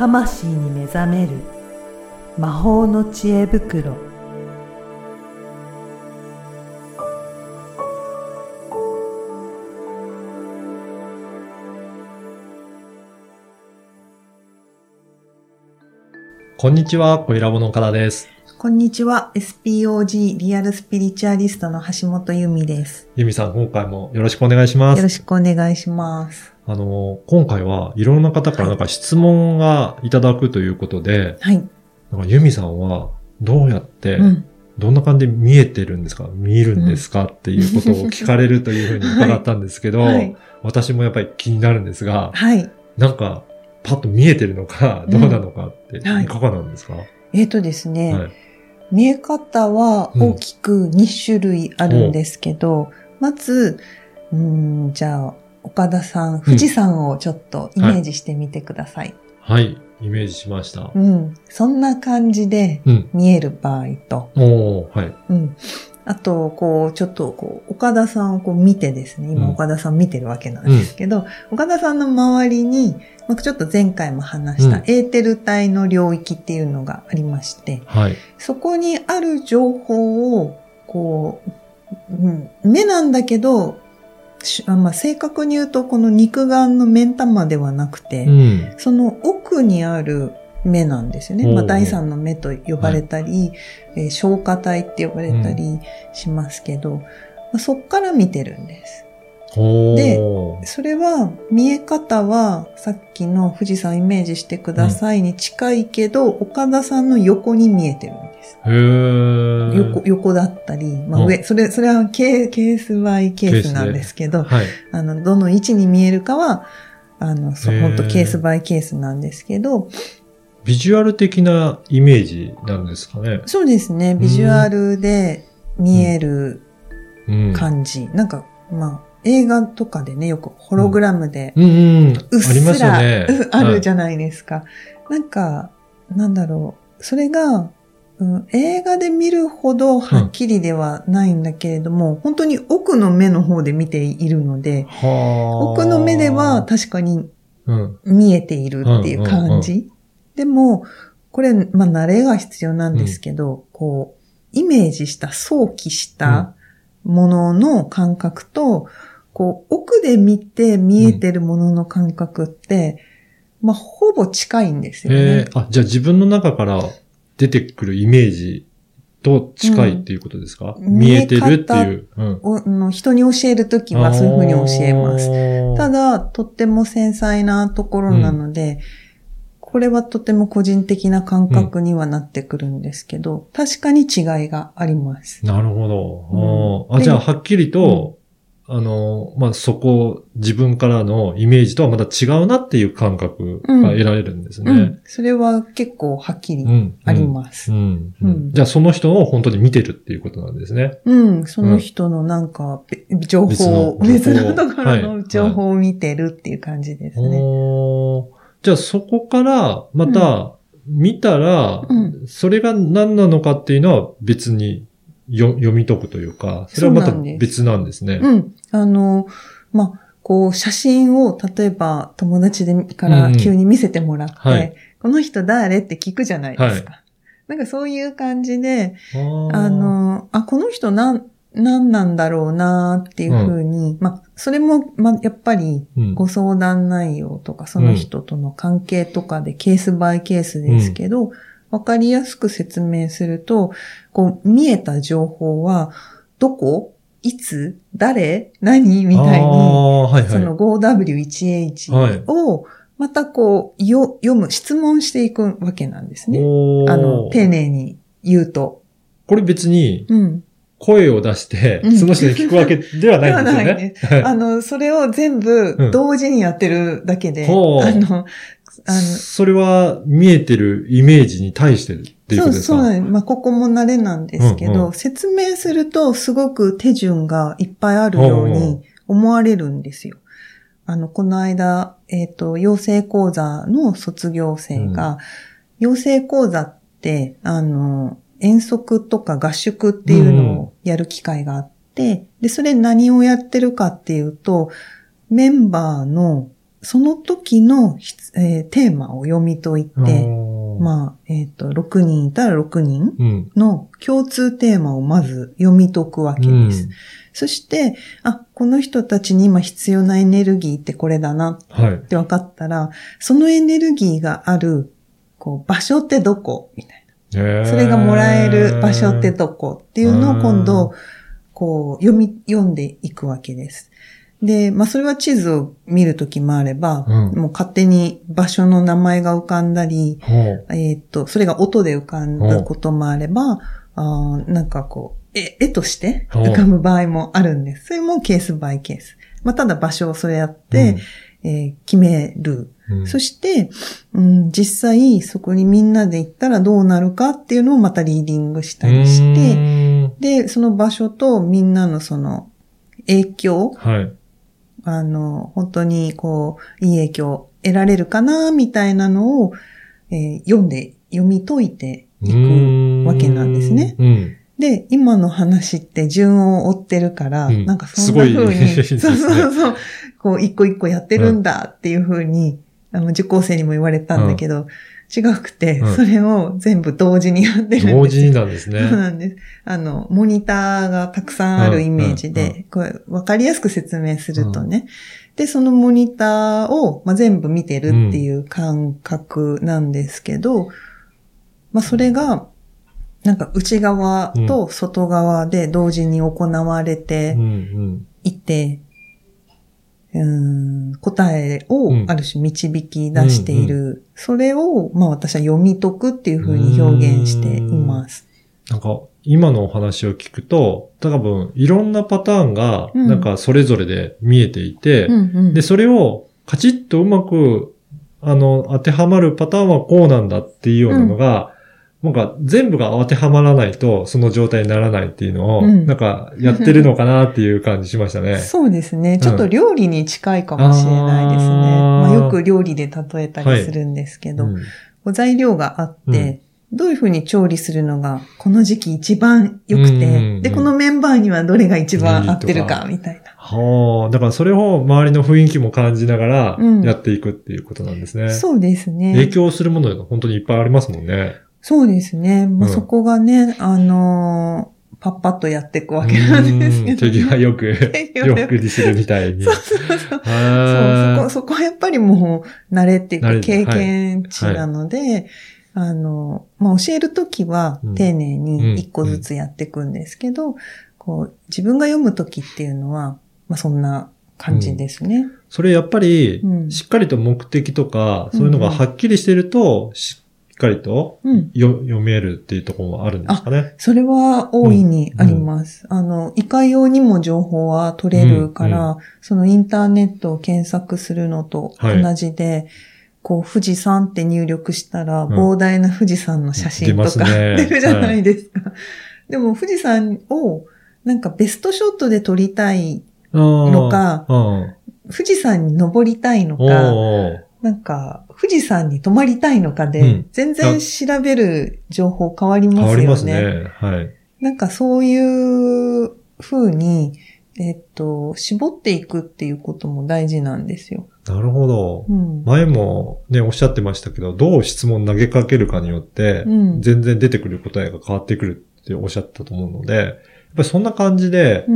魂に目覚める魔法の知恵袋こんにちは、小ラボの岡田です。こんにちは。SPOG リアルスピリチュアリストの橋本由美です。ゆみさん、今回もよろしくお願いします。よろしくお願いします。あの、今回はいろんな方からなんか質問がいただくということで、はい、なんかゆみさんはどうやって、うん、どんな感じで見えてるんですか？見えるんですか、っていうことを聞かれるというふうに伺ったんですけど、はい。私もやっぱり気になるんですが、はい。なんかパッと見えてるのか、どうなのかって、はい。い。かがなんですか、えっ、とですね、はい見え方は大きく2種類あるんですけど、まず、うーん、じゃあ、岡田さん、富士山をちょっとイメージしてみてください。はい、イメージしましたう。ん、そんな感じでうん。見える場合と、おー、はい。うん。あと、こう、ちょっと、こう、岡田さんをこう見てですね、今うん岡田さん見てるわけなんですけど、岡田さんの周りに、まあちょっと前回も話したうんエーテル体の領域っていうのがありまして、はい。そこにある情報を、こう、うん目なんだけど、まあ、正確に言うと、この肉眼の目ん玉ではなくて、うん。その奥にある目なんですよね。まあ、第三の目と呼ばれたり、えー消化体って呼ばれたりしますけど、まあ、そっから見てるんです。おでー。それは、見え方は、さっきの富士山イメージしてくださいに近いけど、岡田さんの横に見えてるんです。へー。横、横だったり、まあうん上、それ、それはケースバイケースなんですけど、はい。あの、どの位置に見えるかは、あの、そう、へー本当ケースバイケースなんですけど、ビジュアル的なイメージなんですかね。そうですね、ビジュアルで見えるうん。感じ。なんか、まあ、映画とかでね、よくホログラムで、うん。うん。うっすすら、あるじゃゃないですか。なんか、なんだろう、それが、うん、映画で見るほどはっきりではないんだけれども、本当に奥の目の方で見ているので、は奥の目では、確かにうん。見えているっていう感じ。でも、これ、まあ、慣れが必要なんですけど、こう、イメージした、想起したものの感覚と、こう、奥で見て見えてるものの感覚って、まあ、ほぼ近いんですよね。えー、あ、じゃあ自分の中から出てくるイメージと近いっていうことですか、うん見えてるっていう。うん。おの人に教えるときはそういうふうに教えます。すただ、とっても繊細なところなので、これはとても個人的な感覚にはなってくるんですけど、確かに違いがあります。なるほど。うんあじゃあ、はっきりと、あの、まあ、そこ、自分からのイメージとはまた違うなっていう感覚が得られるんですね。うん。それは結構はっきりうん。あります。ううん。んうん。じゃあ、その人を本当に見てるっていうことなんですね。その人のなんか、べ情別報の、別のところはいの情報を見てるっていう感じですね。おー。じゃあ、そこから、また、見たら、うん。それが何なのかっていうのは別によ読み解くというか、それはまた別なんですね。うん。あの、まあ、こう、写真を、例えば友達でから急に見せてもらって、はい。この人誰って聞くじゃないですか。なんかそういう感じで、あの、あ、この人なん、なんなんだろうなっていうふうに、まあ、それも、まあ、やっぱり、うん。ご相談内容とか、その人との関係とかでケースバイケースですけど、わ、かりやすく説明すると、こう、見えた情報は、どこ？いつ？誰？何？みたいに、はいはい。その 5W1H を、またこう、よ、読む、質問していくわけなんですね。あの、丁寧に言うと。これ別にうん。声を出してうん、その人に聞くわけではないんですよ ではね。あの、それを全部同時にやってるだけで、ほう。あの、あの、それは見えてるイメージに対してっていうそうことですか？そうなんです。まあ、ここも慣れなんですけど、うんうん。説明するとすごく手順がいっぱいあるように思われるんですよ。あの、この間、えっ、と、養成講座の卒業生が、養成講座って、あの、遠足とか合宿っていうのをやる機会があって、で、それ何をやってるかっていうと、メンバーのその時の、えー、テーマを読み解いて、まあ、えっ、ー、と、6人いたら6人の共通テーマをまず読み解くわけです。うん、そして、あ、この人たちに今必要なエネルギーってこれだなって分かったら、はい、そのエネルギーがある、こう、場所ってどこみたいな。それがもらえる場所ってどこっていうのを今度、こう、読み、読んでいくわけです。で、まあそれは地図を見るときもあれば、うん、もう勝手に場所の名前が浮かんだり、えっと、それが音で浮かんだこともあれば、あなんかこう、絵、絵として浮かぶ場合もあるんです。それもケースバイケース。まあただ場所をそうやって、うん、えー、決める。うん、そして、うん、実際そこにみんなで行ったらどうなるかっていうのをまたリーディングしたりして、で、その場所とみんなのその影響、はい、あの、本当にこう、いい影響を得られるかな、みたいなのを、えー、読んで、読み解いていくわけなんですね。で、今の話って順を追ってるから、うん、なんかそんな風に、ね、そうそうそう、こう一個一個やってるんだっていう風に、うん、あの受講生にも言われたんだけど、うん違くて、それを全部同時にやってるんです。同時になんですね。そうなんです。あの、モニターがたくさんあるイメージで、これ、わかりやすく説明するとね。で、そのモニターを、まあ、全部見てるっていう感覚なんですけど、まあ、それが、なんか内側と外側で同時に行われていて、うん答えをある種導き出している。うんうん、それを、まあ私は読み解くっていうふうに表現しています。なんか、今のお話を聞くと、多分、いろんなパターンが、なんかそれぞれで見えていて、うんうん、で、それをカチッとうまく、あの、当てはまるパターンはこうなんだっていうようなのが、なんか全部が当てはまらないとその状態にならないっていうのを、うん、なんかやってるのかなっていう感じしましたね。そうですね。ちょっと料理に近いかもしれないですね。うん、まあ、よく料理で例えたりするんですけど、はいうん、材料があって、どういうふうに調理するのがこの時期一番良くて、で、このメンバーにはどれが一番合ってるかみたいな。はあ、だからそれを周りの雰囲気も感じながらやっていくっていうことなんですね。そうですね。影響するものが本当にいっぱいありますもんね。そうですね。まあ、そこがね、あのー、パッパッとやっていくわけなんですけど、ね。手際よく、よく。にするみたいに。そうそうそう。そうそこ、そこはやっぱりもう、慣れっていうか経験値なので、はい。はい、あの、まあ、教えるときは丁寧に一個ずつやっていくんですけど、うんうん、こう、自分が読むときっていうのは、まあ、そんな感じですね。うん、それやっぱり、しっかりと目的とか、そういうのがはっきりしてると、しかりと、うん、読めるっていうところもあるんですかね。それは大いにあります。うん、あの、いかようにも情報は取れるから、うんうん、そのインターネットを検索するのと同じで、はい、こう、富士山って入力したら、膨大な富士山の写真とか、出るじゃないですか。はい、でも、富士山を、なんかベストショットで撮りたいのか、富士山に登りたいのか、なんか、富士山に泊まりたいのかで、全然調べる情報変わりますよね。変わりますね。はい。なんかそういう風に、えっと、絞っていくっていうことも大事なんですよ。なるほど。うん、前もね、おっしゃってましたけど、どう質問投げかけるかによって、全然出てくる答えが変わってくるっておっしゃったと思うので、やっぱりそんな感じで、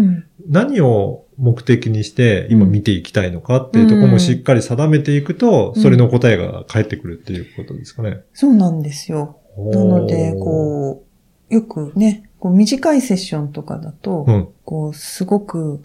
何を目的にして今見ていきたいのかっていうところもしっかり定めていくと、それの答えが返ってくるっていうことですかね。そうなんですよ。なので、こう、よくね、こう短いセッションとかだと、うん、こう、すごく、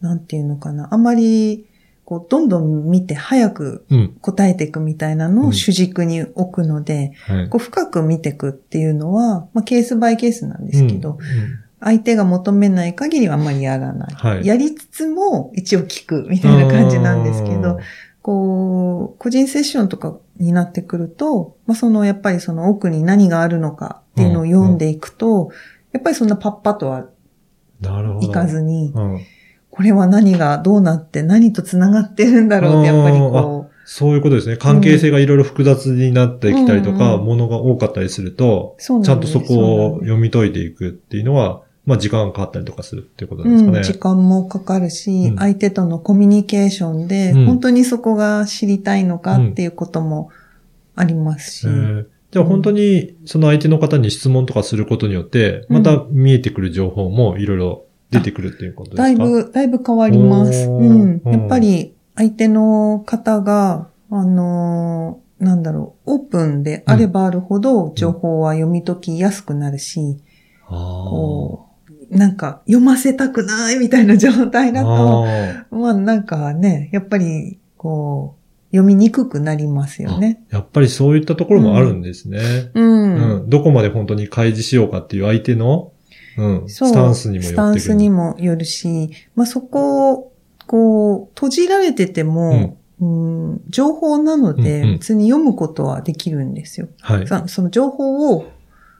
なんていうのかな、あまり、こう、どんどん見て早く答えていくみたいなのを主軸に置くので、うんはい、こう深く見ていくっていうのは、まあ、ケースバイケースなんですけど、うん。うん相手が求めない限りはあんまりやらない。はい、やりつつも一応聞くみたいな感じなんですけど、こう、個人セッションとかになってくると、まあ、そのやっぱりその奥に何があるのかっていうのを読んでいくと、うん。うん、やっぱりそんなパッパとはいかずに、うん、これは何がどうなって何と繋がってるんだろうってやっぱりこう、そういうことですね。関係性がいろいろ複雑になってきたりとか、も、の、が多かったりすると、ちゃんとそこを読み解いていくっていうのはまあ時間がかかったりとかするっていうことなんですかね。うん、時間もかかるし、うん。相手とのコミュニケーションで、うん。本当にそこが知りたいのかっていうこともありますし。えー。じゃあ本当にその相手の方に質問とかすることによって、また見えてくる情報もいろいろ出てくるっていうことですか？だいぶ、だいぶ変わります。うん。うん。やっぱり相手の方が、あのーなんだろう、オープンであればあるほど情報は読み解きやすくなるし、あー。こう、なんか読ませたくないみたいな状態だと、まあなんかね、やっぱり、こう、読みにくくなりますよね。やっぱりそういったところもあるんですね。うん。うん。どこまで本当に開示しようかっていう相手の、うん、スタンスにもよる。スタンスにもよるし、まあそこを、こう、閉じられてても、うん情報なのでうんうん別に読むことはできるんですよ。はい。さその情報を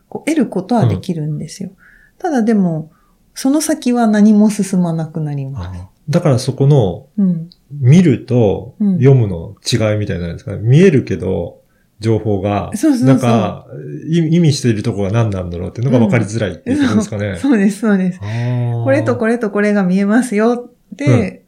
こう得ることはできるんですよ。ただでも、その先は何も進まなくなります。だからそこの、うん。見るとうん読むの違いみたいなんですかね。見えるけど、情報が、そうそうそうなんか、意意味しているところが何なんだろうっていうのが分かりづらいっていうことですかね。そうです、そうです。ここれとこれとこれが見えますよ。で、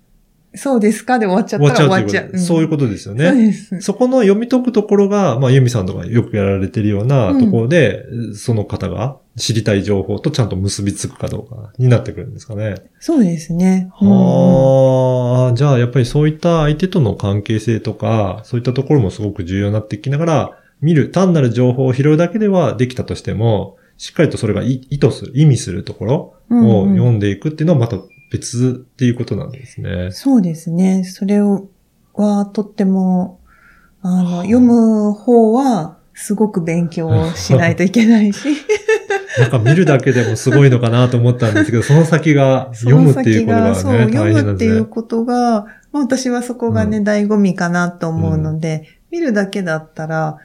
そうですかで終わっちゃったら終わっちゃう。そういうことですよとそうね。です。そこの読み解くところが、まあ、ユミさんとかよくやられてるようなところで、その方が知りたい情報とちゃんと結びつくかどうかになってくるんですかね。そうですね。うんはあ、じゃあやっぱりそういった相手との関係性とか、そういったところもすごく重要になってきながら、見る、単なる情報を拾うだけではできたとしても、しっかりとそれが意意図する、意味するところをうんうん読んでいくっていうのはまた別っていうことなんですね。そうですね。それをはとっても、あの、はあ読む方はすごく勉強をしないといけないし、なんか見るだけでもすごいのかなと思ったんですけど、その先が そ読むのっていうことがね、そう、大読むって変なんですね。いうことが、まあ私はそこがね、う醍醐味かなと思うので、見るだけだったら、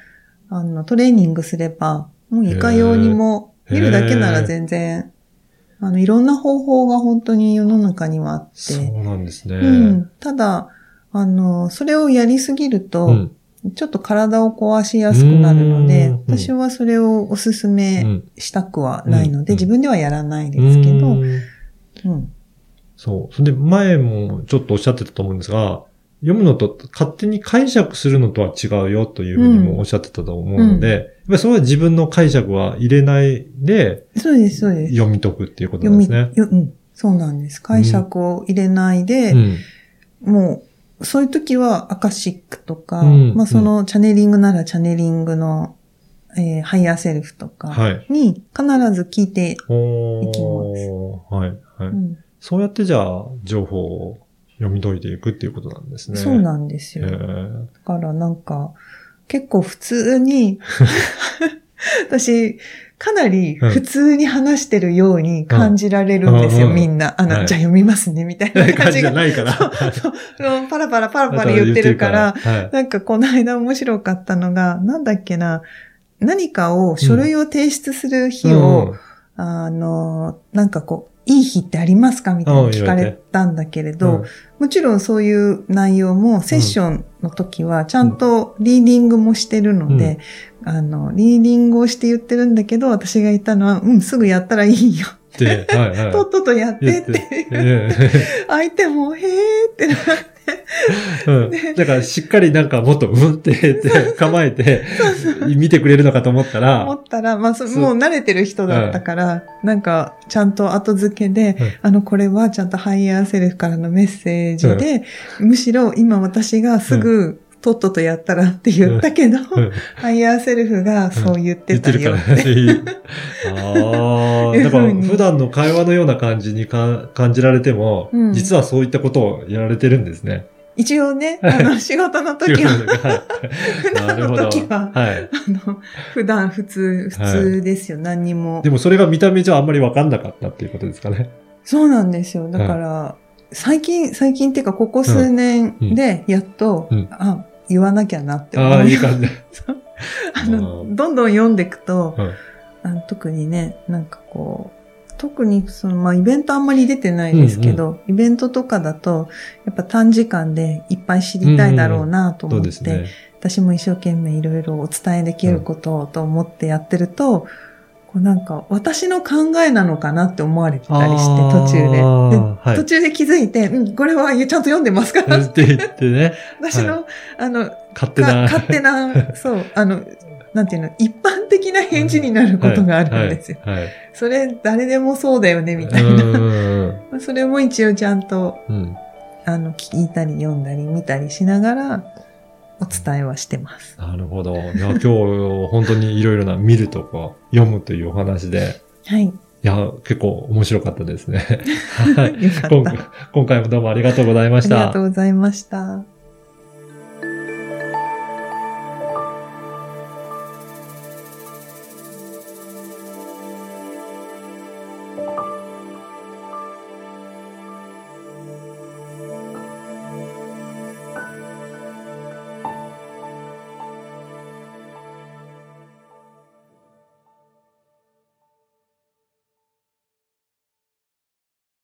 あの、トレーニングすれば、もういかようにも、見るだけなら全然、あの、いろんな方法が本当に世の中にはあって、そうなんですね。うん。ただ、あの、それをやりすぎると、うんちょっと体を壊しやすくなるので、うん私はそれをおすすうめんしたくはないので、うん自分ではやらないですけど、うんうん。そう。それで前もちょっとおっしゃってたと思うんですが、読むのと勝手に解釈するのとは違うよというふうにもおっしゃってたと思うので、うんやっぱりそれは自分の解釈は入れないでそうです、そうです。読み解くっていうことなんですね。ようん。そうなんです。解釈を入れないで、うん。もう、そういう時はアカシックとか、うんまあそのチャネリングならチャネリングの、えーハイヤーセルフとかはい。に必ず聞いて、おいきーはい。はい。うんそうやってじゃあ、情報を読み解いていくっていうことなんですね。そうなんですへよ。だーからなんか、結構普通に、私、かなり普通に話してるように感じられるんですよ、うんみんな。あの、はいじゃあ読みますね、みたいな感感じが。じじゃないから。そうパラパラパラパラ言ってるから、はい。なんかこの間面白かったのが、なんだっけな、何かを、書類を提出する日を、あの、なんかこう、いい日ってありますか？みたいなの聞かれたんだけれうんど、もちろんそういう内容もセッションの時はちゃんとリーディングもしてるので、あの、リーディングをして言ってるんだけど、私が言ったのは、うん、すぐやったらいいよ。で、はいはい。とっととやってって。え 相手も、へーってなえうん。だからしっかりなんかもっとうんってって構えて見てくれるのかと思った思ら、ったら、まあそ、もう慣れてる人だったから、なんか、ちゃんと後付けで、うん。あの、これはちゃんとハイヤーセルフからのメッセージで、むしろ今私がすぐ、とっととやったらって言ったけど、うん。ハイヤーセルフがそう言って言ってるたよからって。ああ、だから普段の会話のような感じにか感じられても、うん。実はそういったことをやられてるんですね。一応ね、あの、仕事の時は。普段の時ははい。あの、普段普通、普通ですよ、何にも。で。もそれが見た目じゃあんまりわかんなかったっていうことですかね。そうなんですよ。だから、最近、最近っていうか、ここ数年で、やっと、うん。あ、言わなきゃなって思う。ああ、いい感じ。あの、うんどんどん読んでいくと、うんあの特にね、なんかこう、特にその、まあ、イベントあんまり出てないですけど、イベントとかだと、やっぱ短時間でいっぱい知りたいだろうなとそ思って、うですね。私も一生懸命いろいろお伝えできることをと思ってやってると、こうなんか私の考えなのかなって思われてたりして、途中で。ではい、途中で気づいて、うん、これはちゃんと読んでますか？ら。って言ってね。私の、はい、あの、勝手な。勝手な、そう、あの、なんていうの、一般的な返事になることがあるんですよ。はいはい、それ、誰でもそうだよね、みたいな。それも一応ちゃんと、うん、あの、聞いたり読んだり見たりしながら、お伝えはしてます。なるほど。いや、今日、本当にいろいろな見るとか、読むというお話で。はい。いや、結構面白かったですね。はい。今回もどうもありがとうございました。ありがとうございました。